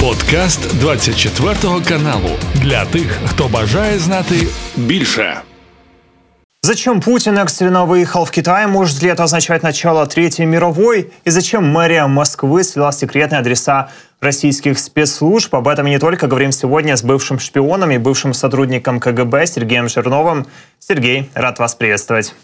Подкаст 24 каналу для тих, хто бажає знати більше. Зачем Путин экстренно выехал в Китай? Может ли это означать начало Третьей мировой? И зачем мэрия Москвы свела секретные адреса российских спецслужб? Об этом не только говорим сегодня с бывшим шпионом и бывшим сотрудником КГБ Сергеем Жирновым. Сергей, рад вас приветствовать.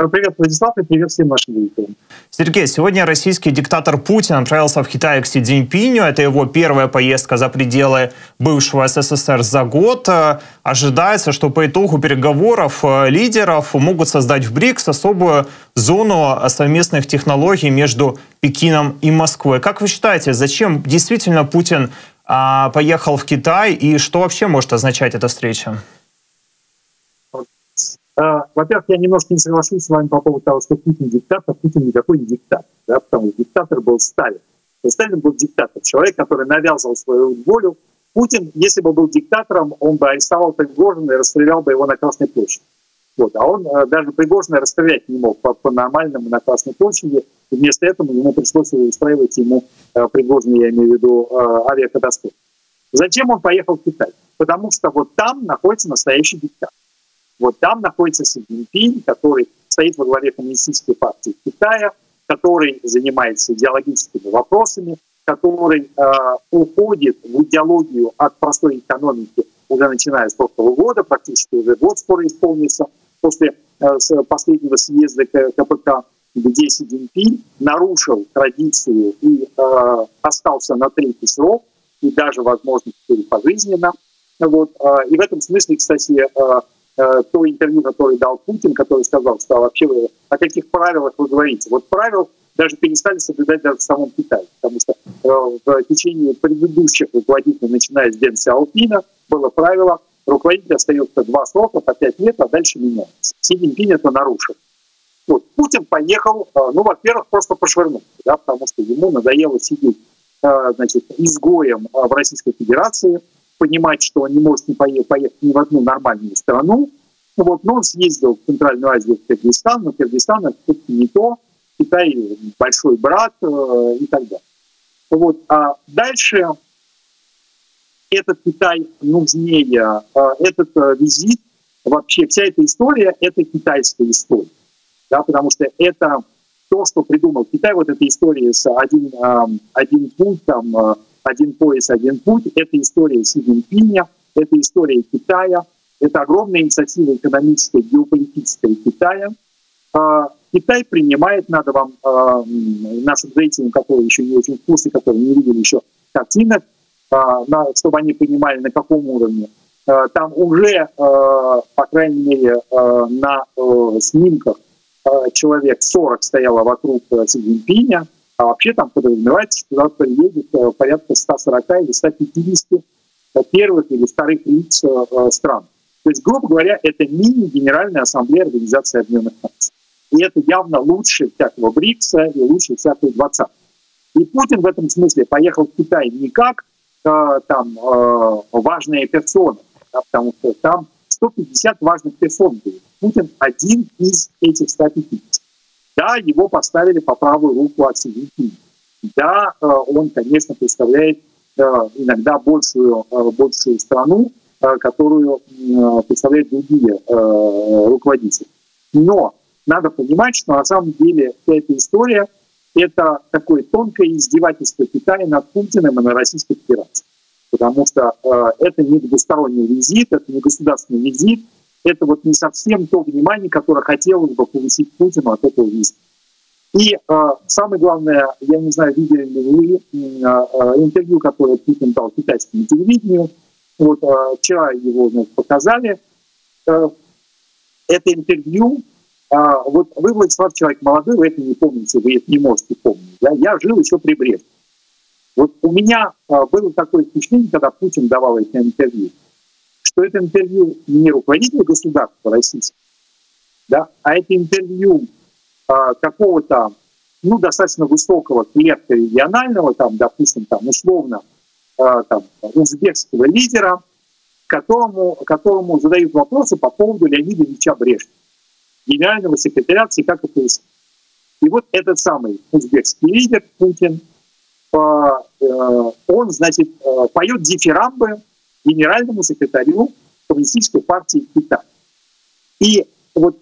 Э, привет, Владислав, и привет всем нашим зрителям. Сергей, сегодня российский диктатор Путин отправился в Китай к Си Цзиньпиню. Это его первая поездка за пределы бывшего СССР за год. Э, ожидается, что по итогу переговоров э, лидеров могут создать в БРИКС особую зону совместных технологий между Пекином и Москвой. Как вы считаете, зачем действительно Путин а, поехал в Китай и что вообще может означать эта встреча? А, во-первых, я немножко не соглашусь с вами по поводу того, что Путин диктатор. Путин никакой не диктатор, да, потому что диктатор был Сталин. И Сталин был диктатор, человек, который навязывал свою волю. Путин, если бы был диктатором, он бы арестовал Пригожина и расстрелял бы его на Красной площади. Вот. А он э, даже Пригожина расстрелять не мог по-нормальному по на Красной площади. И вместо этого ему пришлось устраивать ему э, Пригожина, я имею в виду, э, авиакатастрофу. Зачем он поехал в Китай? Потому что вот там находится настоящий диктатор. Вот там находится Си Цзиньпинь, который стоит во главе коммунистической партии Китая, который занимается идеологическими вопросами, который э, уходит в идеологию от простой экономики уже начиная с прошлого года, практически уже год скоро исполнится, после э, последнего съезда КПК, где Си Цзиньпинь нарушил традицию и э, остался на третий срок, и даже, возможно, теперь пожизненно. Вот. Э, и в этом смысле, кстати, Э, то интервью, которое дал Путин, который сказал, что вообще вы, о каких правилах вы говорите. Вот правил даже перестали соблюдать даже в самом Китае, потому что э, в течение предыдущих руководителей, начиная с Дэн Сяопина, было правило, руководитель остается два срока по пять лет, а дальше меняется. Си Цзиньпинь это нарушил. Вот. Путин поехал, э, ну, во-первых, просто пошвырнуть, да, потому что ему надоело сидеть значит, изгоем в Российской Федерации, понимать, что он не может не поехать, поехать ни в одну нормальную страну. Вот, но он съездил в Центральную Азию, в Киргизстан, но Киргизстан это не то, Китай большой брат э, и так далее. Вот. А дальше этот Китай нужнее, э, этот э, визит, вообще вся эта история — это китайская история. Да, потому что это то, что придумал Китай, вот эта история с один, э, один путь, там, э, один пояс, один путь. Это история Си Цзиньпиня, это история Китая, это огромная инициатива экономической, геополитической Китая. А, Китай принимает, надо вам, а, нашим зрителям, которые еще не очень в курсе, которые не видели еще картинок, а, чтобы они понимали, на каком уровне. Там уже, по крайней мере, на снимках человек 40 стояло вокруг Си Цзиньпиня, а вообще там подразумевается, что туда приедет э, порядка 140 или 150 первых или вторых лиц э, стран. То есть, грубо говоря, это мини-генеральная ассамблея Организации Объединенных Наций. И это явно лучше всякого БРИКСа и лучше всякой 20 И Путин в этом смысле поехал в Китай не как э, там э, важная персона, да, потому что там 150 важных персон было. Путин один из этих 150. Да, его поставили по правую руку от Си Да, э, он, конечно, представляет э, иногда большую, э, большую страну, которую представляют другие руководители. Но надо понимать, что на самом деле вся эта история – это такое тонкое издевательство Китая над Путиным и на Российской Федерации. Потому что это не двусторонний визит, это не государственный визит, это вот не совсем то внимание, которое хотелось бы получить Путину от этого визита. И э, самое главное, я не знаю, видели ли вы э, интервью, которое Путин дал китайскому телевидению. Вот э, вчера его значит, показали. Э, это интервью. Э, вот вы, Владислав, человек молодой, вы это не помните, вы это не можете помнить. Да? Я жил еще при Бресте. Вот у меня э, было такое впечатление, когда Путин давал это интервью, что это интервью не руководителя государства российского, да, а это интервью э, какого-то ну, достаточно высокого клетка регионального, там, допустим, там, условно, э, там, узбекского лидера, которому, которому задают вопросы по поводу Леонида Ильича Брежнева, генерального секретаря ЦК КПСС. И вот этот самый узбекский лидер Путин он, значит, поет дифирамбы генеральному секретарю Коммунистической партии Китая. И вот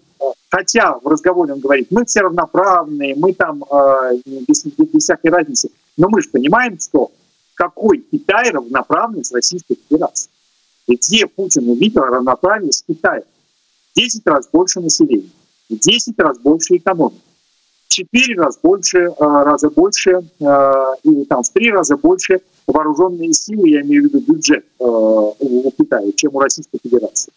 хотя в разговоре он говорит, мы все равноправные, мы там без, без всякой разницы, но мы же понимаем, что какой Китай равноправный с Российской Федерацией. Где Путин увидел равноправие с Китаем? 10 раз больше населения, в 10 раз больше экономики, 4 раза больше, э, раза больше или там в 3 раза больше вооруженные силы, я имею в виду бюджет э, у Китая, чем у Российской Федерации.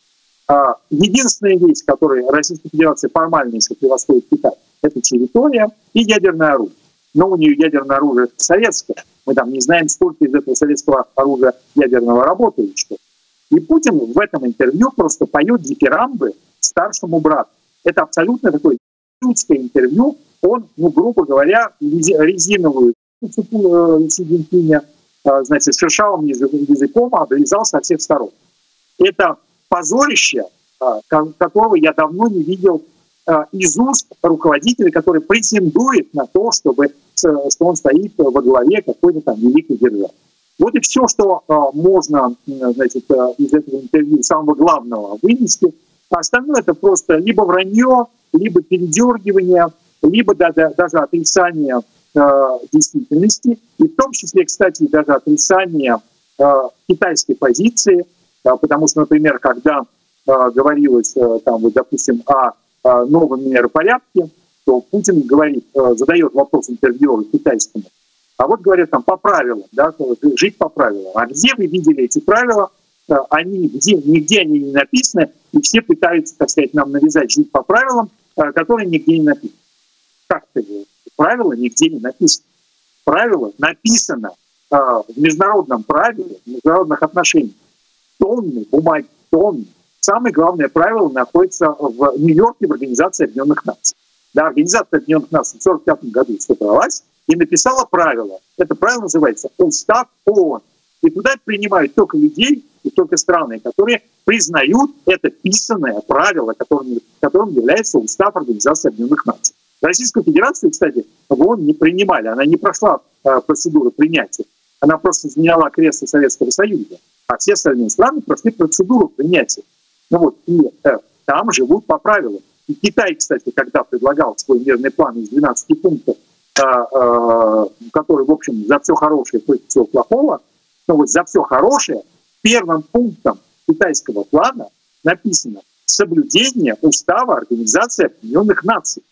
А единственная вещь, которой Российская Федерация формально, если превосходит Китай, это территория и ядерное оружие. Но у нее ядерное оружие советское. Мы там не знаем, сколько из этого советского оружия ядерного работает. Что. И Путин в этом интервью просто поет дифирамбы старшему брату. Это абсолютно такое интервью. Он, ну, грубо говоря, резиновую цепу Си Цзиньпиня, э, значит, шершавым языком обрезал со всех сторон. Это позорище, э, которого я давно не видел э, из уст руководителя, который претендует на то, чтобы, что он стоит во главе какой-то там великой державы. Вот и все, что э, можно значит, э, из этого интервью самого главного вынести. А остальное это просто либо вранье, либо передергивание, либо даже, даже отрицание э, действительности, и в том числе, кстати, даже отрицание э, китайской позиции, э, потому что, например, когда э, говорилось, э, там, вот, допустим, о э, новом миропорядке, то Путин говорит, э, задает вопрос интервьюеру китайскому, а вот говорят там по правилам, да, жить по правилам. А где вы видели эти правила? Э, они где, нигде они не написаны, и все пытаются, так сказать, нам навязать жить по правилам, э, которые нигде не написаны. Как это? Правила нигде не написаны. Правило написано э, в международном праве, в международных отношениях. Тонны бумаги, тонны. Самое главное правило находится в Нью-Йорке в Организации Объединенных Наций. Да, Организация Объединенных Наций в 1945 году собралась, и написала правило. Это правило называется «Устав ООН». И туда принимают только людей и только страны, которые признают это писанное правило, которым, которым является Устав Организации Объединенных Наций. Российскую Федерацию, кстати, в ООН не принимали, она не прошла э, процедуру принятия. Она просто заняла кресло Советского Союза, а все остальные страны прошли процедуру принятия. Ну вот, и э, там живут по правилам. И Китай, кстати, когда предлагал свой мирный план из 12 пунктов, а, а, который, в общем, за все хорошее против всего плохого, но вот за все хорошее первым пунктом китайского плана написано соблюдение устава Организации Объединенных Наций,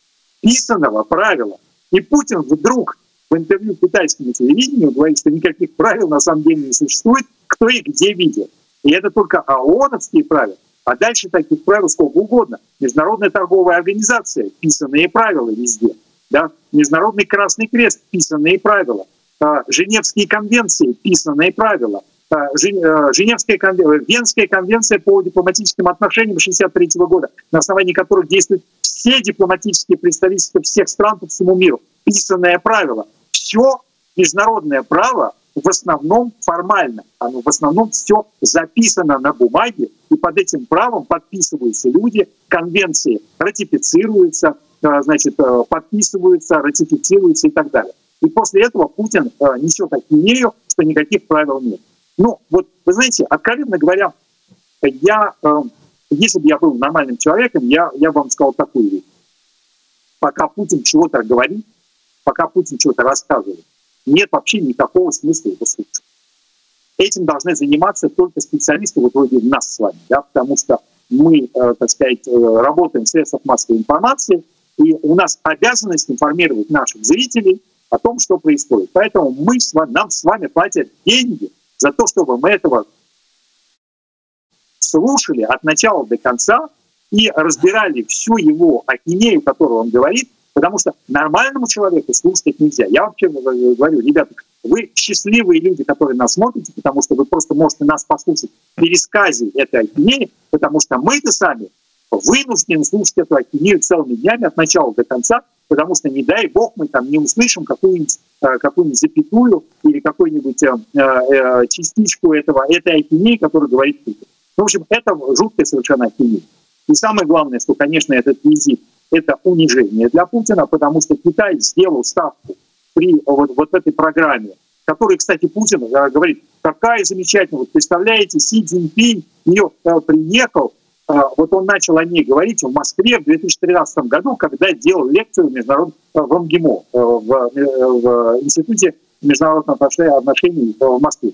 писанного правила. И Путин вдруг в интервью китайскому телевидению говорит, что никаких правил на самом деле не существует, кто и где видел. И это только ООНовские правила. А дальше таких правил сколько угодно. Международная торговая организация, писанные правила везде – да? Международный Красный Крест, писанные правила. А, Женевские конвенции, писанные правила. А, э, Женевская конвенция, Венская конвенция по дипломатическим отношениям 1963 года, на основании которых действуют все дипломатические представительства всех стран по всему миру. Писанное правило. Все международное право в основном формально. Оно в основном все записано на бумаге, и под этим правом подписываются люди, конвенции ратифицируются, Э, значит, э, подписываются, ратифицируются и так далее. И после этого Путин э, несет ахинею, что никаких правил нет. Ну, вот, вы знаете, откровенно говоря, я, если бы я был нормальным человеком, я, я вам сказал такую вещь. Пока Путин чего-то говорит, пока Путин чего-то рассказывает, нет вообще никакого смысла его слушать. Этим должны заниматься только специалисты, вот вроде нас с вами, да, потому что мы, так сказать, работаем в средствах массовой информации, и у нас обязанность информировать наших зрителей о том, что происходит. Поэтому мы с вами, нам с вами платят деньги за то, чтобы мы этого слушали от начала до конца и разбирали всю его ахинею, которую он говорит, потому что нормальному человеку слушать нельзя. Я вообще говорю, ребята, вы счастливые люди, которые нас смотрите, потому что вы просто можете нас послушать в пересказе этой ахинеи, потому что мы-то сами вынуждены слушать эту ахинею целыми днями от начала до конца, потому что, не дай бог, мы там не услышим какую-нибудь э, какую запятую или какую-нибудь э, э, частичку этого, этой ахинеи, которая говорит Путин. В общем, это жуткая совершенно ахинея. И самое главное, что, конечно, этот визит – это унижение для Путина, потому что Китай сделал ставку при вот, вот этой программе который, кстати, Путин говорит, какая замечательная, вот представляете, Си Цзиньпинь ее приехал, вот он начал о ней говорить в Москве в 2013 году, когда делал лекцию в, международ... в МГИМО, в, в Институте международных отношений в Москве.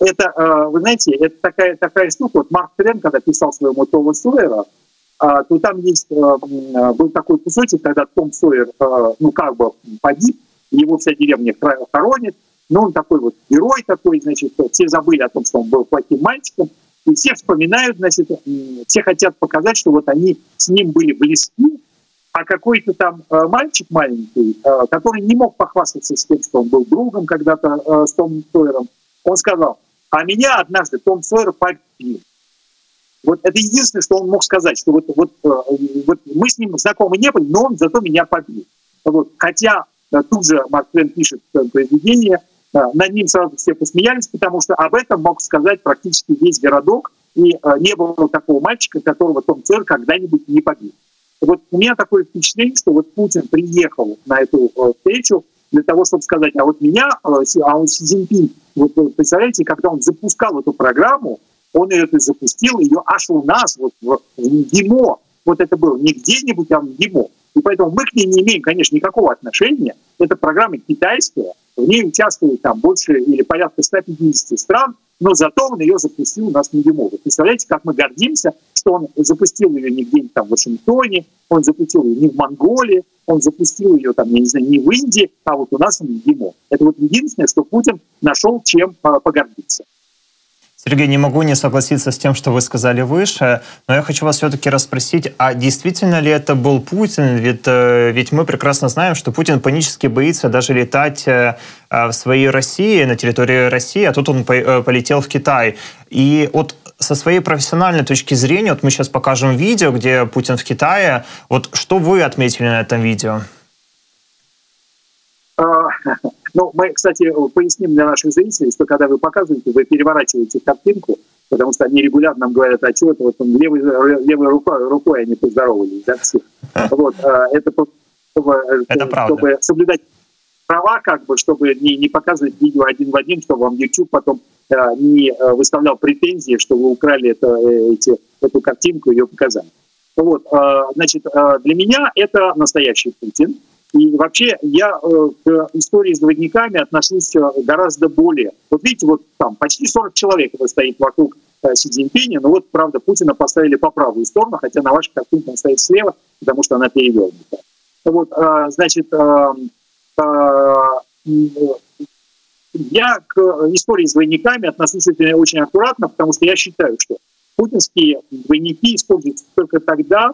Это, вы знаете, это такая, такая штука. Вот Марк Твен, когда писал своему Тома Сойера, то там есть, был такой кусочек, когда Том Сойер, ну, как бы погиб, его вся деревня хоронит, но он такой вот герой такой, значит, все забыли о том, что он был плохим мальчиком, и все вспоминают, значит, все хотят показать, что вот они с ним были близки, а какой-то там э, мальчик маленький, э, который не мог похвастаться с тем, что он был другом когда-то э, с Томом Сойером, он сказал, а меня однажды Том Сойер побил. Вот это единственное, что он мог сказать, что вот, вот, вот мы с ним знакомы не были, но он зато меня побил. Вот. Хотя тут же Марк Твен пишет произведение, над ним сразу все посмеялись, потому что об этом мог сказать практически весь городок, и не было такого мальчика, которого Том Сойер когда-нибудь не побил. Вот у меня такое впечатление, что вот Путин приехал на эту встречу для того, чтобы сказать, а вот меня, а он Си Цзиньпин, вот представляете, когда он запускал эту программу, он ее запустил, ее аж у нас, вот в ГИМО, вот это было не где-нибудь, а в ГИМО. И поэтому мы к ней не имеем, конечно, никакого отношения. Эта программа китайская, в ней участвует там больше или порядка 150 стран, но зато он ее запустил у нас не Вы представляете, как мы гордимся, что он запустил ее не где-нибудь там в Вашингтоне, он запустил ее не в Монголии, он запустил ее там, я не знаю, не в Индии, а вот у нас в ГИМО. Это вот единственное, что Путин нашел чем а, погордиться. Сергей, не могу не согласиться с тем, что вы сказали выше, но я хочу вас все-таки расспросить, а действительно ли это был Путин? Ведь, э, ведь мы прекрасно знаем, что Путин панически боится даже летать э, в своей России, на территории России, а тут он э, полетел в Китай. И вот со своей профессиональной точки зрения, вот мы сейчас покажем видео, где Путин в Китае. Вот что вы отметили на этом видео? А, ну, мы, кстати, поясним для наших зрителей, что когда вы показываете, вы переворачиваете картинку, потому что они регулярно нам говорят, а чего это вот он левой, левой рукой, рукой они поздоровались, да, все. Вот, а, это чтобы, это чтобы соблюдать права, как бы, чтобы не, не показывать видео один в один, чтобы вам YouTube потом э, не выставлял претензии, что вы украли это, э, эти, эту картинку и ее показали. Вот, э, значит, э, для меня это настоящий Путин. И вообще я э, к истории с двойниками отношусь э, гораздо более. Вот видите, вот там почти 40 человек это стоит вокруг э, Си Цзиньпиня, но вот, правда, Путина поставили по правую сторону, хотя на вашей картинке он стоит слева, потому что она перевернута. Вот, значит, я к истории с двойниками отношусь очень аккуратно, потому что я считаю, что путинские двойники используются только тогда,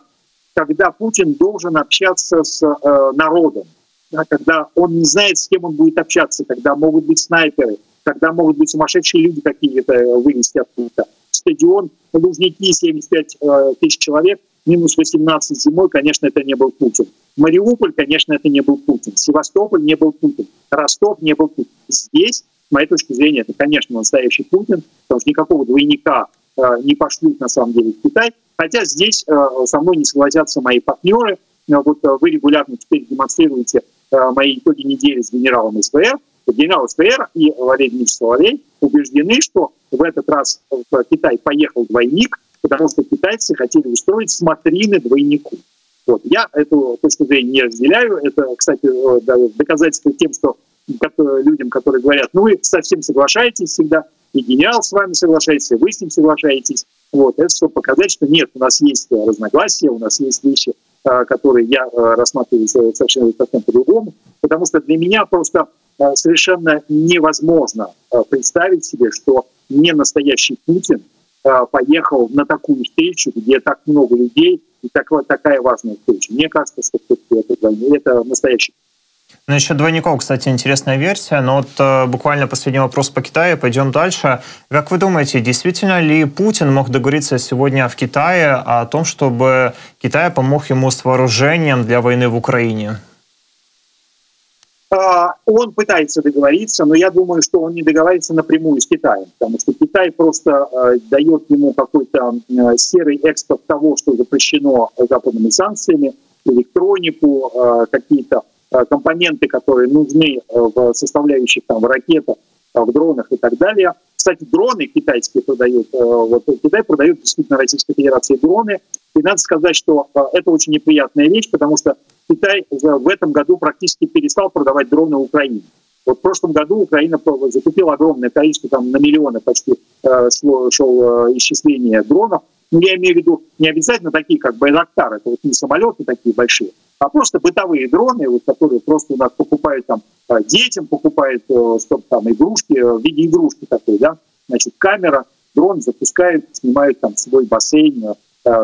когда Путин должен общаться с э, народом, да, когда он не знает, с кем он будет общаться, когда могут быть снайперы, когда могут быть сумасшедшие люди какие-то вывести откуда-то. Стадион Лужники, 75 э, тысяч человек, минус 18 зимой, конечно, это не был Путин. Мариуполь, конечно, это не был Путин. Севастополь не был Путин. Ростов не был Путин. Здесь, с моей точки зрения, это, конечно, настоящий Путин, потому что никакого двойника э, не пошлют, на самом деле, в Китай. Хотя здесь э, со мной не согласятся мои партнеры. Э, вот э, вы регулярно теперь демонстрируете мои итоги недели с генералом СВР. Генерал СВР и Валерий Дмитриевич Соловей убеждены, что в этот раз в Китай поехал двойник, потому что китайцы хотели устроить смотрины двойнику. Вот. Я эту точку зрения не разделяю. Это, кстати, доказательство тем, что людям, которые говорят, ну вы совсем соглашаетесь всегда, и генерал с вами соглашается, и вы с ним соглашаетесь. Вот. Это чтобы показать, что нет, у нас есть разногласия, у нас есть вещи, а, которые я а, рассматриваю совершенно по-другому, потому что для меня просто а, совершенно невозможно представить себе, что не настоящий Путин поехал на такую встречу, где так много людей, и так, такая важная встреча. Мне кажется, что это, это настоящий Насчет двойников, кстати, интересная версия. Но вот э, буквально последний вопрос по Китаю. Пойдем дальше. Как вы думаете, действительно ли Путин мог договориться сегодня в Китае о том, чтобы Китай помог ему с вооружением для войны в Украине? А, он пытается договориться, но я думаю, что он не договаривается напрямую с Китаем, потому что Китай просто э, дает ему какой-то э, серый экспорт того, что запрещено западными санкциями, электронику, э, какие-то компоненты, которые нужны в составляющих там в ракетах, в дронах и так далее. Кстати, дроны китайские продают, вот Китай продает действительно Российской Федерации дроны. И надо сказать, что это очень неприятная вещь, потому что Китай в этом году практически перестал продавать дроны Украине. Вот в прошлом году Украина закупила огромное количество, там на миллионы почти э, шло, шел э, исчисление дронов. Ну, я имею в виду не обязательно такие, как Байрактар, это вот не самолеты такие большие, а просто бытовые дроны, вот, которые просто у нас покупают там э, детям, покупают, чтобы там игрушки, в виде игрушки такой, да, значит, камера, дрон запускают, снимают там свой бассейн,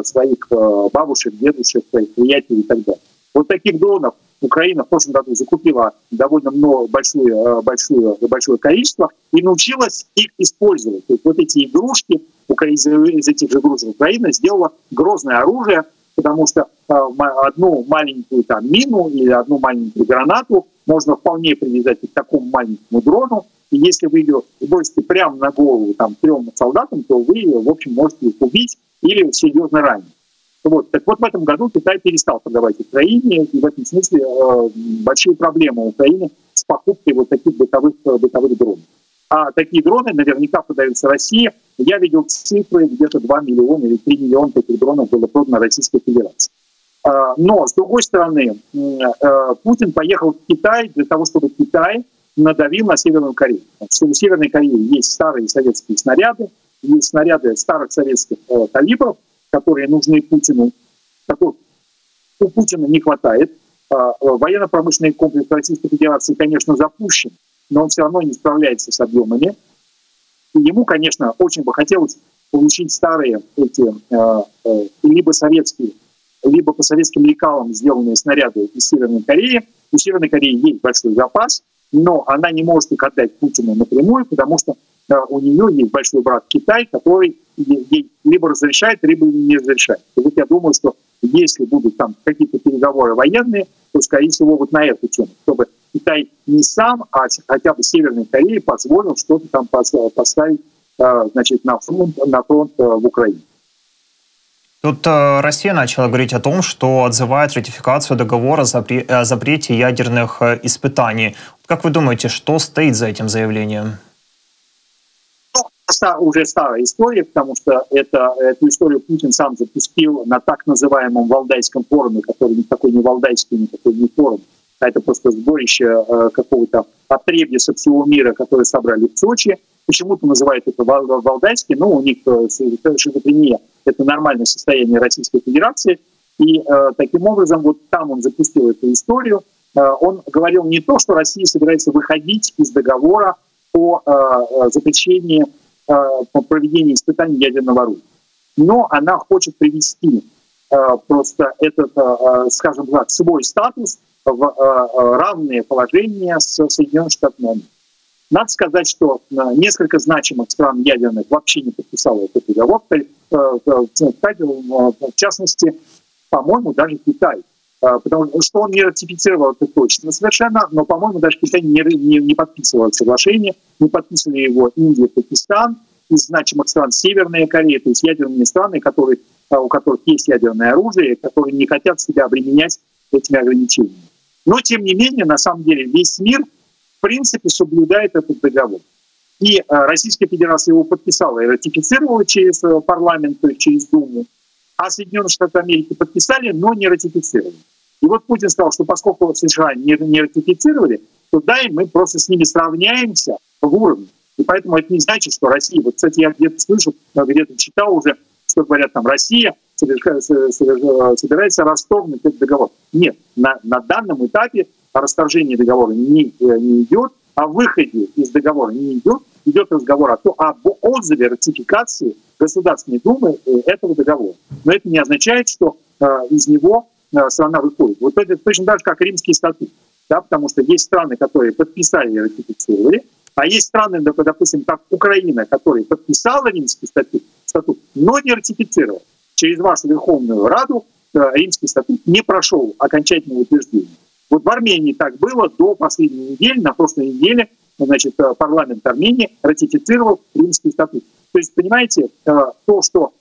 своих бабушек, дедушек, своих приятелей и так далее. Вот таких дронов Украина в прошлом году закупила довольно много, большое, э, большое, большое количество и научилась их использовать. То есть вот эти игрушки, из этих же игрушек Украина сделала грозное оружие, потому что э, одну маленькую там мину или одну маленькую гранату можно вполне привязать к такому маленькому дрону, и если вы ее бросите прямо на голову там, трем солдатам, то вы, в общем, можете их убить или серьезно ранить. Вот. Так вот, в этом году Китай перестал продавать Украине, и в этом смысле э, большие проблемы у Украины с покупкой вот таких бытовых, э, бытовых дронов. А такие дроны наверняка продаются России. Я видел цифры, где-то 2 миллиона или 3 миллиона таких дронов было продано Российской Федерации. А, но, с другой стороны, э, Путин поехал в Китай для того, чтобы Китай надавил на Северную Корею. Что у Северной Кореи есть старые советские снаряды, есть снаряды старых советских калибров, которые нужны Путину, которых у Путина не хватает. А, военно-промышленный комплекс Российской Федерации, конечно, запущен, но он все равно не справляется с объемами. Ему, конечно, очень бы хотелось получить старые эти а, а, либо советские, либо по советским лекалам сделанные снаряды из Северной Кореи. У Северной Кореи есть большой запас, но она не может их отдать Путину напрямую, потому что у нее есть большой брат Китай, который ей либо разрешает, либо не разрешает. И вот я думаю, что если будут там какие-то переговоры военные, то, скорее всего, вот на эту тему, чтобы Китай не сам, а хотя бы Северной Корее позволил что-то там поставить а, значит, на фронт, на фронт а, в Украине. Тут э, Россия начала говорить о том, что отзывает ратификацию договора о запрете ядерных э, испытаний. Как вы думаете, что стоит за этим заявлением? уже старая история, потому что это, эту историю Путин сам запустил на так называемом Валдайском форуме, который никакой не Валдайский, никакой не форум, а это просто сборище э, какого-то отребья со всего мира, которые собрали в Сочи. Почему-то называют это Валдайский, но у них э, шизофрения – это нормальное состояние Российской Федерации. И э, таким образом вот там он запустил эту историю. Он говорил не то, что Россия собирается выходить из договора о запрещении по проведению испытаний ядерного оружия. Но она хочет привести просто этот, скажем так, свой статус в равное положение с Соединенными Штатами. Надо сказать, что несколько значимых стран ядерных вообще не подписало этот договор. В частности, по-моему, даже Китай. Потому что он не ратифицировал это точно совершенно, но, по-моему, даже Китай не, не, не подписывал соглашение, не подписывали его Индия, Пакистан, из значимых стран Северная Корея, то есть ядерные страны, которые, у которых есть ядерное оружие, которые не хотят себя обременять этими ограничениями. Но, тем не менее, на самом деле весь мир, в принципе, соблюдает этот договор. И а, Российская Федерация его подписала и ратифицировала через э, парламент, то есть через Думу, а Соединенные Штаты Америки подписали, но не ратифицировали. И вот Путин сказал, что поскольку США не, не ратифицировали, то да, и мы просто с ними сравняемся в уровне. И поэтому это не значит, что Россия... Вот, кстати, я где-то слышу, где-то читал уже, что говорят там, Россия собирается расторгнуть этот договор. Нет, на, на данном этапе расторжение договора не, не идет, о выходе из договора не идет, идет разговор о том, об отзыве ратификации Государственной Думы э, этого договора. Но это не означает, что э, из него э, страна выходит. Вот это точно так же, как римский статут. Да, потому что есть страны, которые подписали и ратифицировали, а есть страны, допустим, как Украина, которая подписала римский статут, статут но не ратифицировала. Через вашу Верховную Раду э, римский статут не прошел окончательного утверждения. Вот в Армении так было до последней недели, на прошлой неделе значит, э, парламент Армении ратифицировал римский статут. То есть, понимаете, э, то, что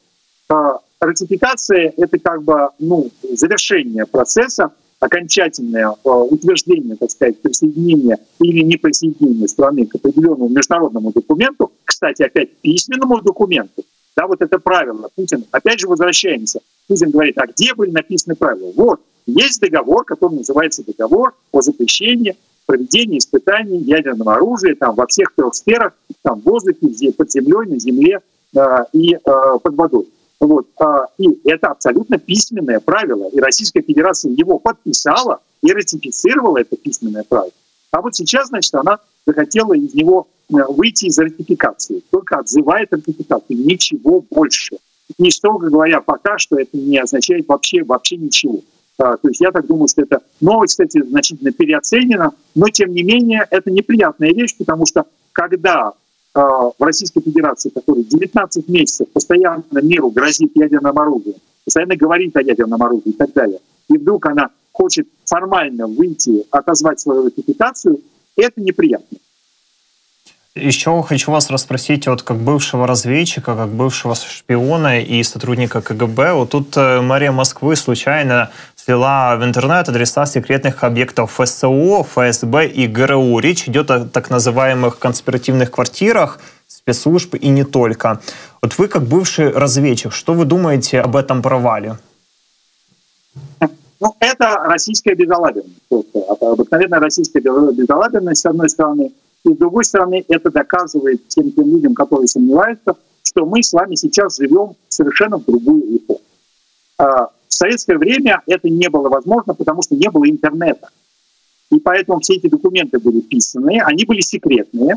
ратификация – это как бы ну, завершение процесса, окончательное утверждение, так сказать, присоединения или не присоединения страны к определенному международному документу, кстати, опять письменному документу, да, вот это правило. Путин, опять же, возвращаемся. Путин говорит, а где были написаны правила? Вот, есть договор, который называется договор о запрещении проведения испытаний ядерного оружия там, во всех трех сферах, там, в воздухе, под землей, на земле э, и э, под водой. Вот. А, и это абсолютно письменное правило. И Российская Федерация его подписала и ратифицировала это письменное правило. А вот сейчас, значит, она захотела из него э, выйти из ратификации. Только отзывает ратификацию. Ничего больше. И строго говоря, пока что это не означает вообще, вообще ничего. А, то есть я так думаю, что это новость, кстати, значительно переоценена, но тем не менее это неприятная вещь, потому что когда а, в Российской Федерации, который 19 месяцев постоянно миру грозит ядерным оружием, постоянно говорит о ядерном оружии и так далее, и вдруг она хочет формально выйти, отозвать свою ратификацию, это неприятно. Еще хочу вас расспросить, вот как бывшего разведчика, как бывшего шпиона и сотрудника КГБ, вот тут э, мэрия Москвы случайно слила в интернет адреса секретных объектов ФСО, ФСБ и ГРУ. Речь идет о так называемых конспиративных квартирах спецслужб и не только. Вот вы как бывший разведчик, что вы думаете об этом провале? Ну, это российская безалаберность. Обыкновенная российская безалаберность, с одной стороны – и с другой стороны, это доказывает тем, тем людям, которые сомневаются, что мы с вами сейчас живем совершенно в другую эпоху. А, в советское время это не было возможно, потому что не было интернета. И поэтому все эти документы были писанные, они были секретные.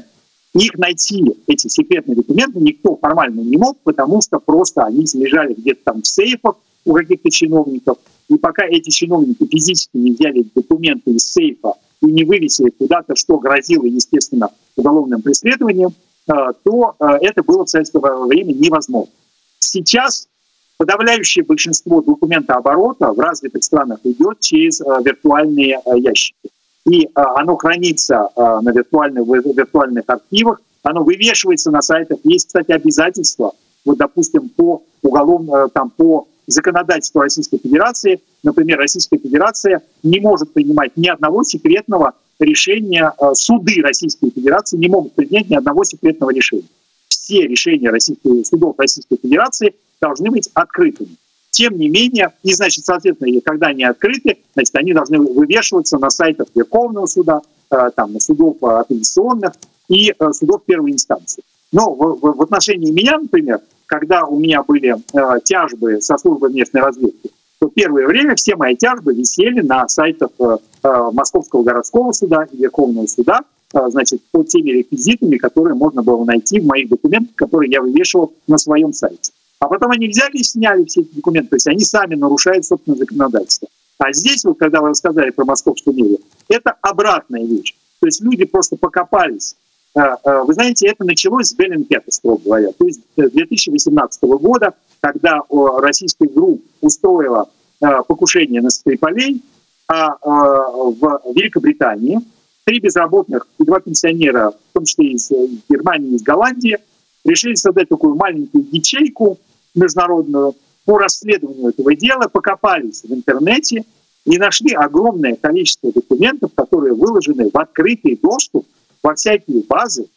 Их найти, эти секретные документы, никто формально не мог, потому что просто они лежали где-то там в сейфах у каких-то чиновников. И пока эти чиновники физически не взяли документы из сейфа и не вывесили куда-то, что грозило, естественно, уголовным преследованием, э, то э, это было в советское время невозможно. Сейчас подавляющее большинство документооборота в развитых странах идет через э, виртуальные ящики. И оно хранится на виртуальных, виртуальных архивах, оно вывешивается на сайтах. Есть, кстати, обязательства, вот, допустим, по уголовному, там, по законодательству Российской Федерации, например, Российская Федерация не может принимать ни одного секретного решения, э, суды Российской Федерации не могут принять ни одного секретного решения. Все решения российских, судов Российской Федерации должны быть открытыми. Тем не менее, и, значит, соответственно, когда они открыты, значит, они должны вывешиваться на сайтах Верховного суда, э, там, на судов апелляционных и э, судов первой инстанции. Но в, в отношении меня, например, когда у меня были э, тяжбы со службой местной разведки, то первое время все мои тяжбы висели на сайтах э, э Московского городского суда и Верховного суда, э, значит, под теми реквизитами, которые можно было найти в моих документах, которые я вывешивал на своем сайте. А потом они взяли и сняли все эти документы, то есть они сами нарушают собственное законодательство. А здесь, вот когда вы рассказали про московскую мерию, это обратная вещь. То есть люди просто покопались вы знаете, это началось с Беллинкета, строго говоря. То есть 2018 года, когда российская группа устроила э, покушение на Скрипалей, а в Великобритании три безработных и два пенсионера, в том числе из Германии из Голландии, решили создать такую маленькую ячейку международную по расследованию этого дела, покопались в интернете и нашли огромное количество документов, которые выложены в открытый доступ во всякие базы,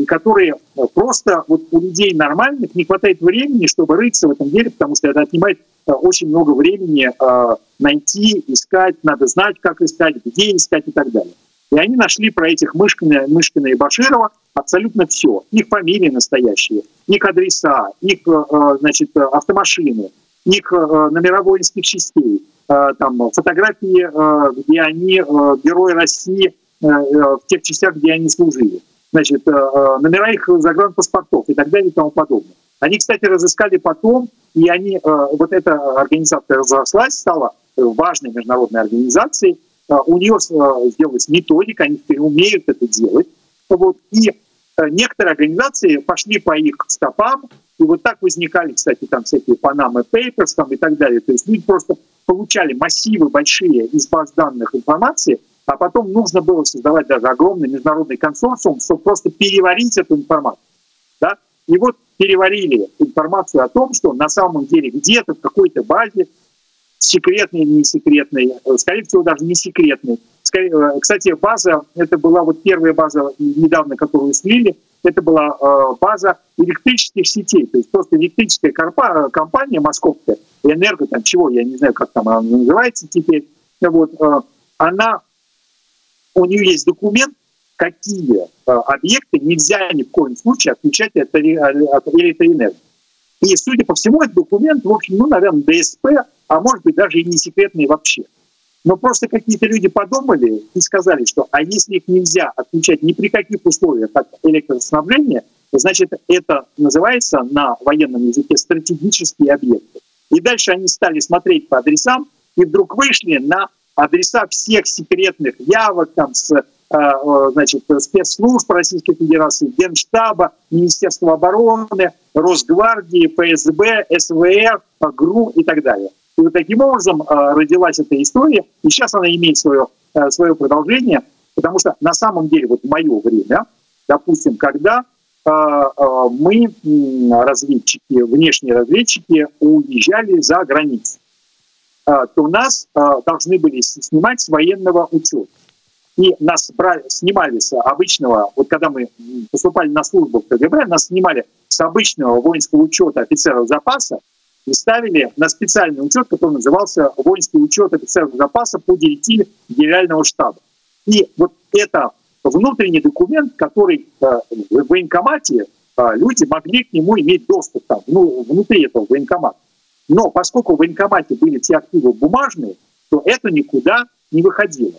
и которые э, просто вот у людей нормальных не хватает времени, чтобы рыться в этом деле, потому что это отнимает э, очень много времени э, найти, искать, надо знать, как искать, где искать и так далее. И они нашли про этих Мышкина, Мышкина и Баширова абсолютно все. Их фамилии настоящие, их адреса, их значит, автомашины, их номера воинских частей, там, фотографии, где они герои России в тех частях, где они служили. Значит, э, э, номера их загранпаспортов и так далее и тому подобное. Они, кстати, разыскали потом, и они, вот эта организация разрослась, стала важной международной организацией. У нее сделалась методика, они теперь умеют это делать. Вот. И некоторые организации пошли по их стопам, и вот так возникали, кстати, там всякие Panama Papers там, и так далее. То есть люди просто получали массивы большие из баз данных информации, а потом нужно было создавать даже огромный международный консорциум, чтобы просто переварить эту информацию. Да? И вот переварили информацию о том, что на самом деле где-то в какой-то базе секретный или не секретный, скорее всего, даже не секретный. Кстати, база, это была вот первая база недавно, которую слили, это была база электрических сетей, то есть просто электрическая компания московская, энерго, там чего, я не знаю, как там она называется теперь, вот, она, у нее есть документ, какие объекты нельзя ни в коем случае отключать от электроэнергии. И, судя по всему, этот документ, в общем, ну, наверное, ДСП, а может быть, даже и не секретный вообще. Но просто какие-то люди подумали и сказали, что а если их нельзя отключать ни при каких условиях от электроснабжения, значит, это называется на военном языке стратегические объекты. И дальше они стали смотреть по адресам и вдруг вышли на адреса всех секретных явок там с Э, значит, спецслужб Российской Федерации, Генштаба, Министерства обороны, Росгвардии, ФСБ, СВР, ГРУ и так далее. И вот таким образом э, родилась эта история, и сейчас она имеет свое, э, свое продолжение, потому что на самом деле вот в мое время, допустим, когда мы, разведчики, внешние разведчики, уезжали за границу, то нас должны были снимать с военного учета и нас брали, снимали с обычного, вот когда мы поступали на службу в КГБ, нас снимали с обычного воинского учета офицеров запаса и ставили на специальный учет, который назывался воинский учет офицеров запаса по директиве Генерального штаба. И вот это внутренний документ, который э, в военкомате э, люди могли к нему иметь доступ там, ну, внутри этого военкомата. Но поскольку в военкомате были все активы бумажные, то это никуда не выходило.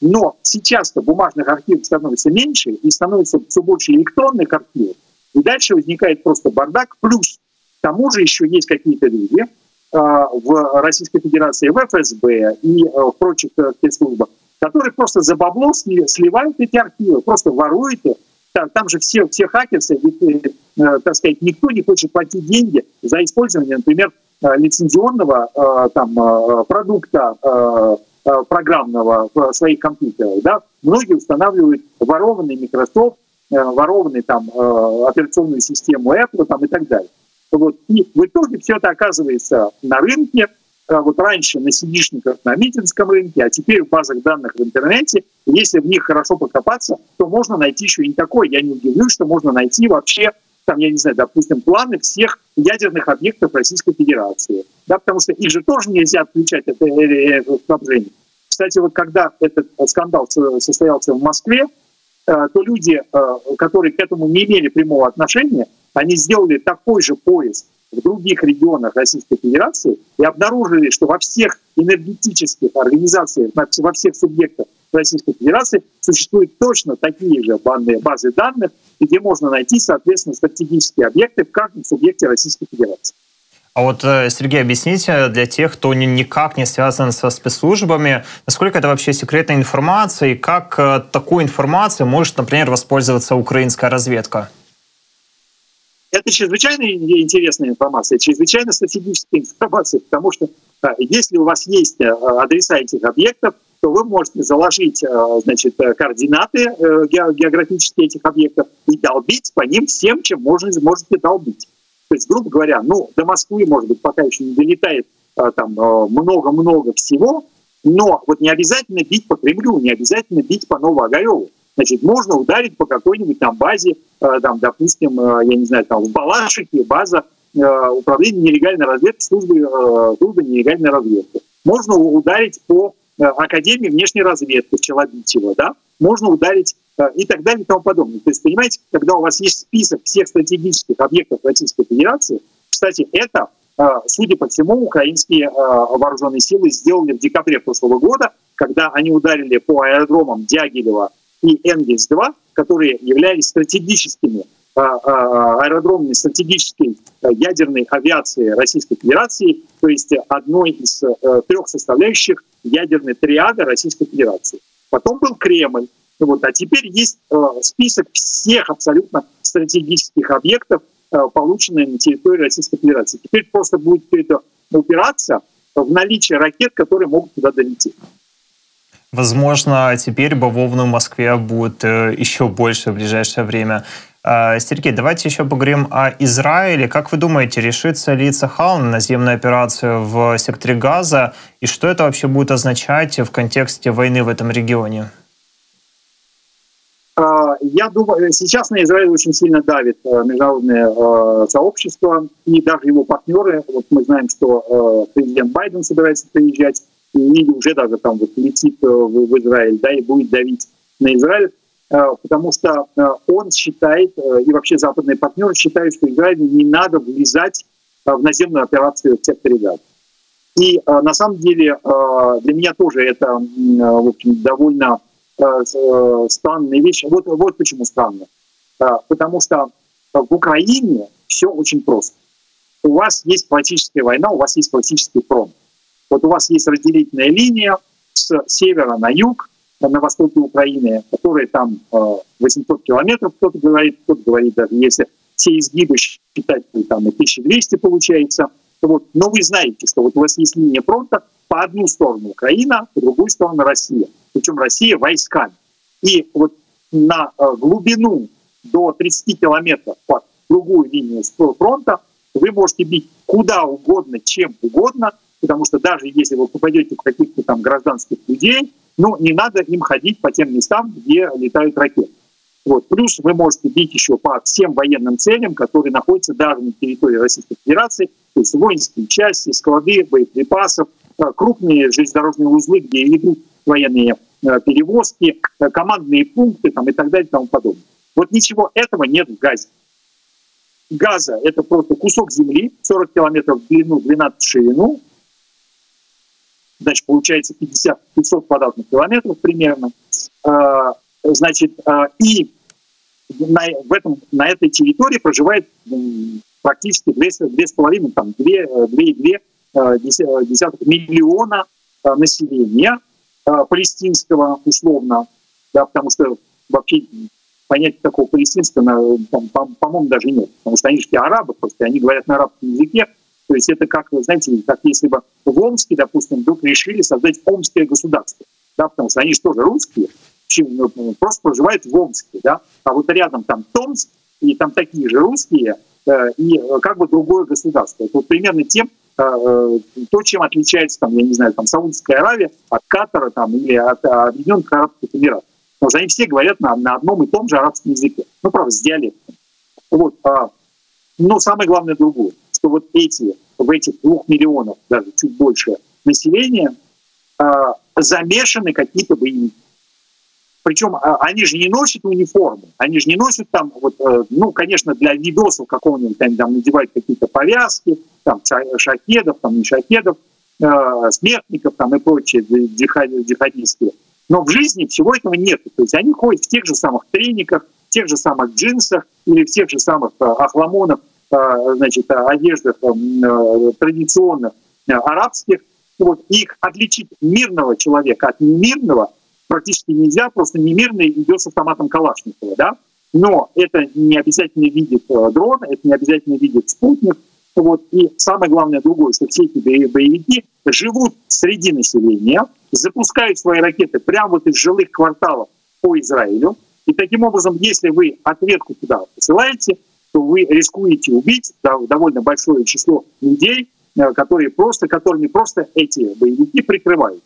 Но сейчас-то бумажных архивов становится меньше, и становится все больше электронных архивов. И дальше возникает просто бардак. Плюс к тому же еще есть какие-то люди э, в Российской Федерации, в ФСБ и э, в прочих э, спецслужбах, которые просто за бабло сливают эти архивы, просто воруют их. Там, там же все, все хакерсы, ведь, э, так сказать, никто не хочет платить деньги за использование, например, э, лицензионного э, там, э, продукта э, Э, программного в своих компьютерах, да, многие устанавливают ворованный Microsoft, э, ворованный там э, операционную систему Apple там, и так далее. Вот. И в итоге все это оказывается на рынке, вот раньше на сидишниках на митинском рынке, а теперь в базах данных в интернете. Если в них хорошо покопаться, то можно найти еще и не такое. Я не удивлюсь, что можно найти вообще там, я не знаю, допустим, планы всех ядерных объектов Российской Федерации. Да, потому что их же тоже нельзя отключать от снабжения. Кстати, вот когда этот скандал состоялся в Москве, э, то люди, э, которые к этому не имели прямого отношения, они сделали такой же поиск в других регионах Российской Федерации и обнаружили, что во всех энергетических организациях, во всех субъектах Российской Федерации существуют точно такие же базы данных, где можно найти, соответственно, стратегические объекты в каждом субъекте Российской Федерации. А вот, э, Сергей, объясните для тех, кто никак не связан со спецслужбами, насколько это вообще секретная информация и как э, такой информацией может, например, воспользоваться украинская разведка? Это чрезвычайно интересная информация, чрезвычайно стратегическая информация, потому что э, если у вас есть адреса этих объектов, то вы можете заложить значит, координаты географические этих объектов и долбить по ним всем, чем можете, можете долбить. То есть, грубо говоря, ну, до Москвы, может быть, пока еще не долетает там много-много всего, но вот не обязательно бить по Кремлю, не обязательно бить по Новоогареву. Значит, можно ударить по какой-нибудь там базе, там, допустим, я не знаю, там в Балашихе база управления нелегальной разведки, службы, службы нелегальной разведки. Можно ударить по Академии внешней разведки в Челобитево, да? Можно ударить и так далее и тому подобное. То есть, понимаете, когда у вас есть список всех стратегических объектов Российской Федерации, кстати, это, а, судя по всему, украинские вооруженные силы сделали в декабре прошлого года, когда они ударили по аэродромам Дягилева и Энгельс-2, которые являлись стратегическими а, аэродромами стратегической ядерной авиации Российской Федерации, то есть одной из э, трех составляющих ядерной триады Российской Федерации. Потом был Кремль, вот. А теперь есть э, список всех абсолютно стратегических объектов, э, полученных на территории Российской Федерации. Теперь просто будет все это упираться в наличие ракет, которые могут туда долететь. Возможно, теперь бавовны в Москве будет э, еще больше в ближайшее время. А, Сергей, давайте еще поговорим о Израиле. Как вы думаете, решится ли Цахал на наземную операцию в секторе Газа? И что это вообще будет означать в контексте войны в этом регионе? А, я думаю, сейчас на Израиль очень сильно давит э, международное э, сообщество и даже его партнеры. Вот мы знаем, что э, президент Байден собирается приезжать и уже даже там вот летит в Израиль, да, и будет давить на Израиль. Э, потому что э, он считает, э, и вообще западные партнеры считают, что Израилю не надо влезать в наземную операцию в секторе газа. И на самом деле для меня тоже это в общем, довольно странная вещь. Вот, вот почему странно. Потому что в Украине все очень просто. У вас есть классическая война, у вас есть классический фронт. Вот у вас есть разделительная линия с севера на юг, на востоке Украины, которые там 800 э, километров, кто-то говорит, кто-то говорит даже, если все изгибы считать, там и 1200 получается. Вот. Но вы знаете, что вот у вас есть линия фронта, по одну сторону Украина, по другую сторону Россия. Причем Россия войсками. И вот на э, глубину до 30 километров под другую линию фронта вы можете бить куда угодно, чем угодно, потому что даже если вы попадете в каких-то там гражданских людей, ну, не надо им ходить по тем местам, где летают ракеты. Вот. Плюс вы можете бить еще по всем военным целям, которые находятся даже на территории Российской Федерации, то есть воинские части, склады боеприпасов, э, крупные железнодорожные узлы, где идут военные э, перевозки, э, командные пункты там, и так далее и тому подобное. Вот ничего этого нет в Газе. Газа – это просто кусок земли, 40 километров в длину, 12 в ширину, значит, получается 50-500 квадратных километров примерно. А, значит, а, и на, в этом, на этой территории проживает практически 2,5, там, 2,2 а, миллиона населения палестинского условно, да, потому что вообще понятия такого палестинского, по-моему, даже нет, потому что они же арабы, просто они говорят на арабском языке, то есть это как, вы знаете, как если бы в Омске, допустим, вдруг решили создать Омское государство. Да, потому что они же тоже русские, просто проживают в Омске. Да? А вот рядом там Томск, и там такие же русские, э, и э, как бы другое государство. Это вот примерно тем, э, то, чем отличается, там, я не знаю, там, Саудовская Аравия от Катара там, или от Объединенных Арабских Эмиратов. Потому что они все говорят на, на одном и том же арабском языке. Ну, правда, с диалектом. Вот. А, но самое главное другое что вот эти, в этих двух миллионов, даже чуть больше населения, а, замешаны какие-то боевики. Причем а, они же не носят униформу, они же не носят там, вот, э, ну, конечно, для видосов какого-нибудь, они там надевают какие-то повязки, там, шахедов, там, не шахедов, э, смертников там и прочие джихадистские. Но в жизни всего этого нет. То есть они ходят в тех же самых трениках, в тех же самых джинсах или в тех же самых э, ахламонах значит, одеждах э, традиционных э, арабских. Вот, их отличить мирного человека от немирного практически нельзя, просто немирный идет с автоматом Калашникова, да? Но это не обязательно видит э, дрон, это не обязательно видит спутник. Вот. И самое главное другое, что все эти боевики живут среди населения, запускают свои ракеты прямо вот из жилых кварталов по Израилю. И таким образом, если вы ответку туда посылаете, то вы рискуете убить довольно большое число людей, э, которые просто, которыми просто эти боевики прикрывают.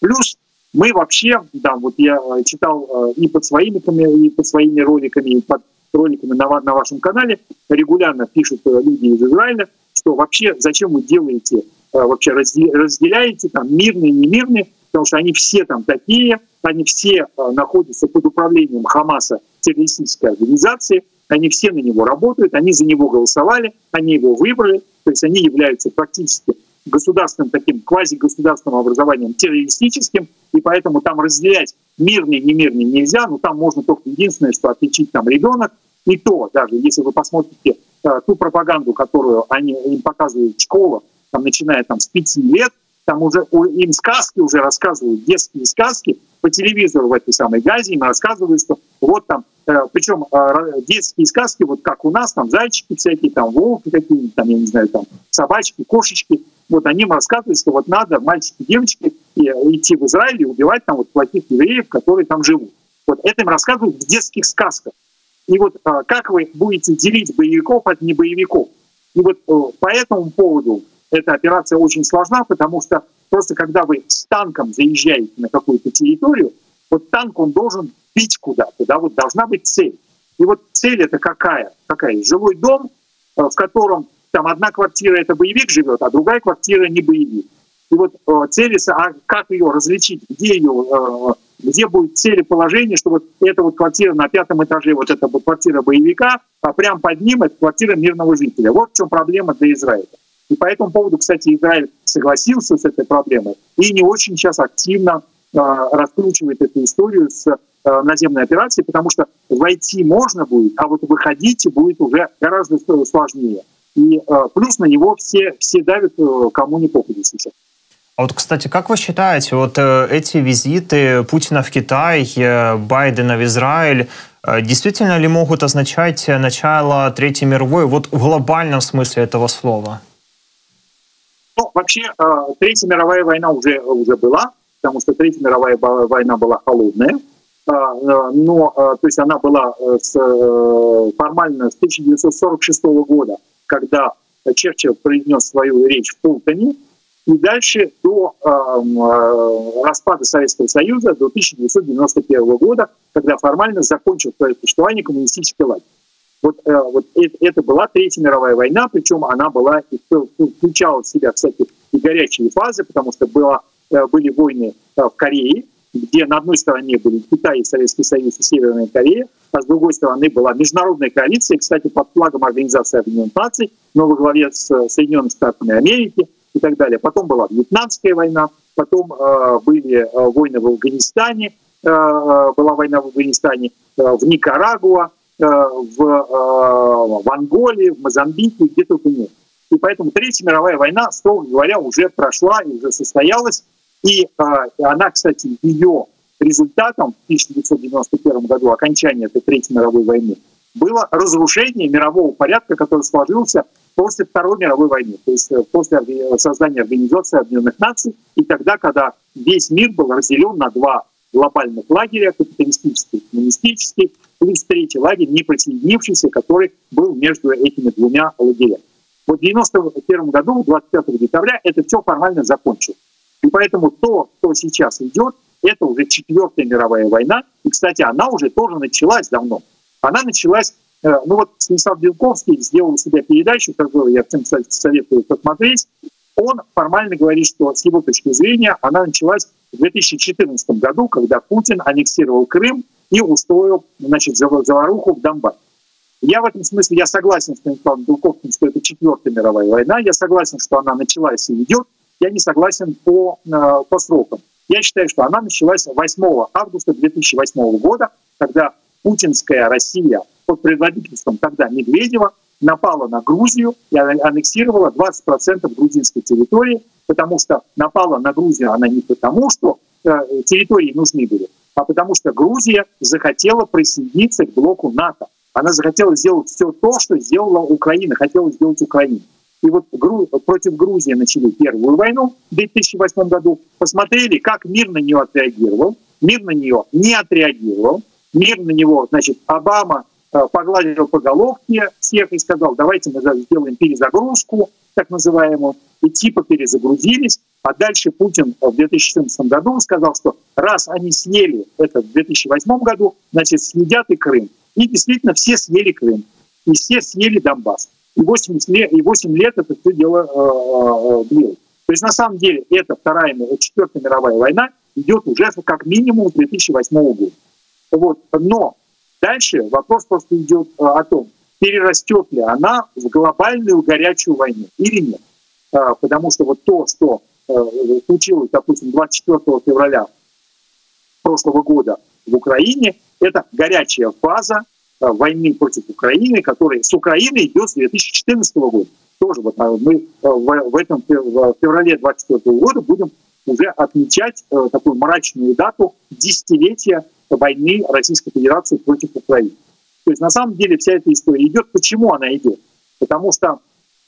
Плюс мы вообще, да, вот я э, читал э, и под своими, и под своими роликами, и под роликами на, на вашем канале, регулярно пишут люди из Израиля, что вообще зачем вы делаете, вообще разделяете там мирные, немирные, потому что они все там такие, они все находятся под управлением Хамаса, террористической организации, они все на него работают, они за него голосовали, они его выбрали, то есть они являются практически государственным таким квазигосударственным образованием террористическим, и поэтому там разделять мирный, немирный нельзя, но там можно только единственное, что отличить там ребенок, и то, даже если вы посмотрите э, ту пропаганду, которую они им показывают в школах, там, начиная там, с пяти лет, там уже им сказки уже рассказывают, детские сказки. По телевизору в этой самой Газе, им рассказывают, что вот там Э, Причем э, детские сказки, вот как у нас, там зайчики всякие, там волки какие-нибудь, там, я не знаю, там собачки, кошечки, вот они им рассказывают, что вот надо, мальчики, девочки, и, идти в Израиль и убивать там вот плохих евреев, которые там живут. Вот это им рассказывают в детских сказках. И вот как вы будете делить боевиков от небоевиков? И вот э, по этому поводу эта операция очень сложна, потому что просто когда вы с танком заезжаете на какую-то территорию, вот танк, он должен бить куда-то, да, вот должна быть цель. И вот цель это какая? Какая? Жилой дом, э, в котором там одна квартира это боевик живет, а другая квартира не боевик. И вот э, целится, а как ее различить, где ее, э, где будет целеположение, что вот эта вот квартира на пятом этаже, вот эта вот квартира боевика, а прямо под ним это квартира мирного жителя. Вот в чем проблема для Израиля. И по этому поводу, кстати, Израиль согласился с этой проблемой и не очень сейчас активно раскручивает эту историю с э, наземной операцией, потому что войти можно будет, а вот выходить будет уже гораздо сложнее. И э, плюс на него все, все давят, э, кому не попадет сейчас. А вот, кстати, как вы считаете, вот эти визиты Путина в Китай, Байдена в Израиль, действительно ли могут означать начало Третьей мировой вот в глобальном смысле этого слова? Ну, вообще, Третья мировая война уже, уже была, потому что Третья мировая война была холодная, но то есть она была с, формально с 1946 года, когда Черчилль произнес свою речь в Пултоне, и дальше до э, распада Советского Союза, до 1991 года, когда формально закончил свое существование коммунистический лагерь. Вот, э, вот это, это была Третья мировая война, причем она была включала в себя всякие и горячие фазы, потому что была, э, были войны э, в Корее, где на одной стороне были Китай, Советский Союз и Северная Корея, а с другой стороны была международная коалиция, кстати, под флагом Организации Объединенных Наций, но во главе с Соединенными Штатами Америки – и так далее. Потом была Вьетнамская война, потом э, были э, войны в Афганистане, э, э, была война в Афганистане, э, в Никарагуа, э, в, э, в Анголе, в Мозамбике, где только нет. И поэтому Третья мировая война, строго говоря, уже прошла и уже состоялась. И э, она, кстати, ее результатом в 1991 году окончания этой Третьей мировой войны было разрушение мирового порядка, который сложился после Второй мировой войны, то есть э, после создания Организации Объединенных Наций, и тогда, когда весь мир был разделен на два глобальных лагеря, капиталистический и коммунистический, плюс третий лагерь, не присоединившийся, который был между этими двумя лагерями. Вот в 1991 году, 25 декабря, это все формально закончилось. И поэтому то, что сейчас идет, это уже четвертая мировая война. И, кстати, она уже тоже началась давно. Она началась Э, ну вот Станислав Белковский сделал у себя передачу, которую я всем советую посмотреть. Он формально говорит, что с его точки зрения она началась в 2014 году, когда Путин аннексировал Крым и устроил значит, заваруху в Донбассе. Я в этом смысле, я согласен с Станиславом Белковским, что это четвертая мировая война. Я согласен, что она началась и идет. Я не согласен по, э, по срокам. Я считаю, что она началась 8 августа 2008 года, когда путинская Россия под предводительством тогда Медведева напала на Грузию и аннексировала 20% грузинской территории, потому что напала на Грузию она не потому, что э, территории нужны были, а потому что Грузия захотела присоединиться к блоку НАТО. Она захотела сделать все то, что сделала Украина, хотела сделать Украина. И вот против Грузии начали первую войну в 2008 году, посмотрели, как мир на нее отреагировал. Мир на нее не отреагировал. Мир на него, значит, Обама Э, погладил по головке всех и сказал, давайте мы сделаем перезагрузку, так называемую, и типа перезагрузились. А дальше Путин в 2014 году сказал, что раз они съели это в 2008 году, значит, съедят и Крым. И действительно все съели Крым, и все съели Донбасс. И 8 лет, и 8 лет это все дело э, длилось. То есть на самом деле эта вторая, четвертая мировая война идет уже как минимум с 2008 года. Вот. Но Дальше вопрос просто идет э, о том, перерастет ли она в глобальную горячую войну или нет. Потому что вот то, что э, случилось, допустим, 24 февраля прошлого года в Украине, это горячая фаза э, войны против Украины, которая с Украиной идет с 2014 года. Тоже вот мы в этом в феврале 24 года будем уже отмечать такую мрачную дату десятилетия войны Российской Федерации против Украины. То есть на самом деле вся эта история идет. Почему она идет? Потому что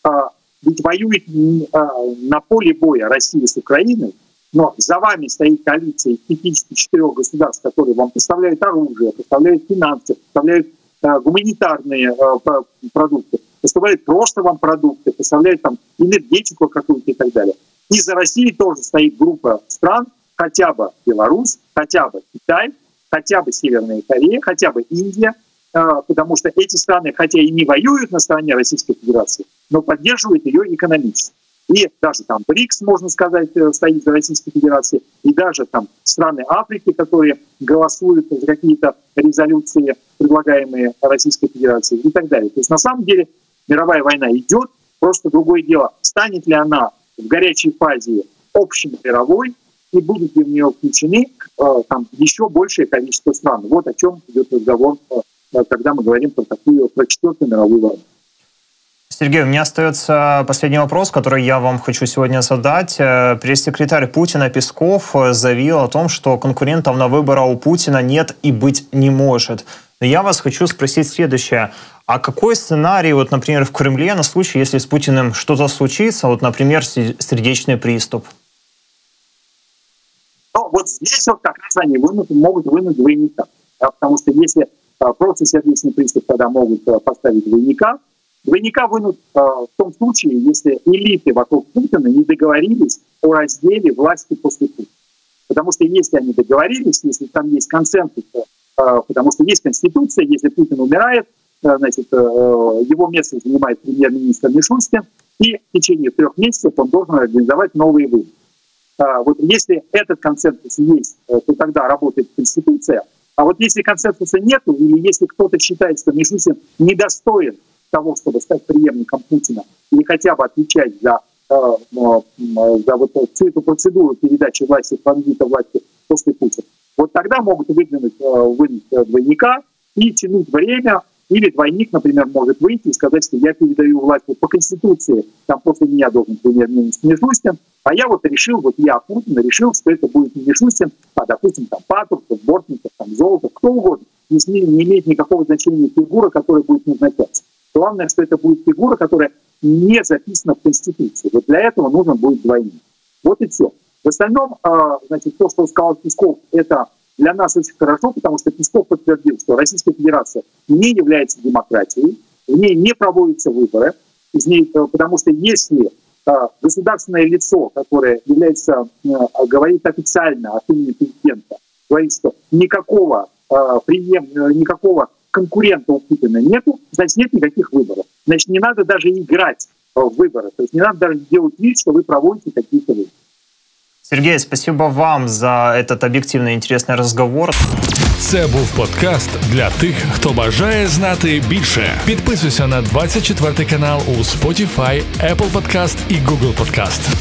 а, ведь воюет а, на поле боя Россия с Украиной Но за вами стоит коалиция из 54 государств, которые вам поставляют оружие, поставляют финансы, поставляют э, гуманитарные э, продукты, поставляют просто вам продукты, поставляют там энергетику какую-то и так далее. И за Россией тоже стоит группа стран, хотя бы Беларусь, хотя бы Китай, хотя бы Северная Корея, хотя бы Индия, э, потому что эти страны, хотя и не воюют на стороне Российской Федерации, но поддерживают ее экономически. И даже там БРИКС, можно сказать, э, стоит за Российской Федерацией, и даже там страны Африки, которые голосуют за какие-то резолюции, предлагаемые Российской Федерацией и так далее. То есть на самом деле мировая война идет, просто другое дело, станет ли она в горячей фазе общей мировой, и будут ли в нее включены э, там еще большее количество стран. Вот о чем идет разговор, э, когда мы говорим про такую, про четвертую мировую войну. Сергей, у меня остается последний вопрос, который я вам хочу сегодня задать. Э, пресс-секретарь Путина Песков э, заявил о том, что конкурентов на выборы у Путина нет и быть не может. Но я вас хочу спросить следующее. А какой сценарий, вот, например, в Кремле на случай, если с Путиным что-то случится, вот, например, сердечный приступ? Ну, вот здесь вот как раз они вынут, могут вынуть двойника. Да, потому что если а, просто сердечный приступ, тогда могут поставить двойника, Двойника вынут э, в том случае, если элиты вокруг Путина не договорились о разделе власти после Путина. Потому что если они договорились, если там есть консенсус, э, потому что есть Конституция, если Путин умирает, э, значит, э, его место занимает премьер-министр Мишустин, и в течение трех месяцев он должен организовать новые выборы. Э, вот если этот консенсус есть, э, то тогда работает Конституция, а вот если консенсуса нету, или если кто-то считает, что Мишустин недостоин того, чтобы стать преемником Путина или хотя бы отвечать за, э, за вот всю эту процедуру передачи власти, транзита власти после Путина, вот тогда могут выдвинуть, э, выдвинуть э, двойника и тянуть время, или двойник, например, может выйти и сказать, что я передаю власть вот по Конституции, там после меня должен премьер-министр Мишустин, а я вот решил, вот я, Путин, решил, что это будет не Мишустин, а, допустим, там Патрушев, Бортников, там Золотов, кто угодно. Не, не имеет никакого значения фигура, которая будет назначаться. Главное, что это будет фигура, которая не записана в Конституции. Вот для этого нужно будет двойник. Вот и все. В остальном, а, значит, то, что сказал Песков, это для нас очень хорошо, потому что Песков подтвердил, что Российская Федерация не является демократией, в ней не проводятся выборы, из ней, э, потому что если а, государственное лицо, которое является, э, говорит официально от имени президента, говорит, что никакого, а, прием, э, никакого конкурента у Путина нету, значит, нет никаких выборов. Значит, не надо даже играть в выборы. То есть не надо даже делать вид, что вы проводите какие-то выборы. Сергей, спасибо вам за этот об'єктивний інтересний розговор. Це був подкаст для тих, хто бажає знати більше. Підписуйся на 24 канал у Spotify, Apple Podcast і Google Podcast.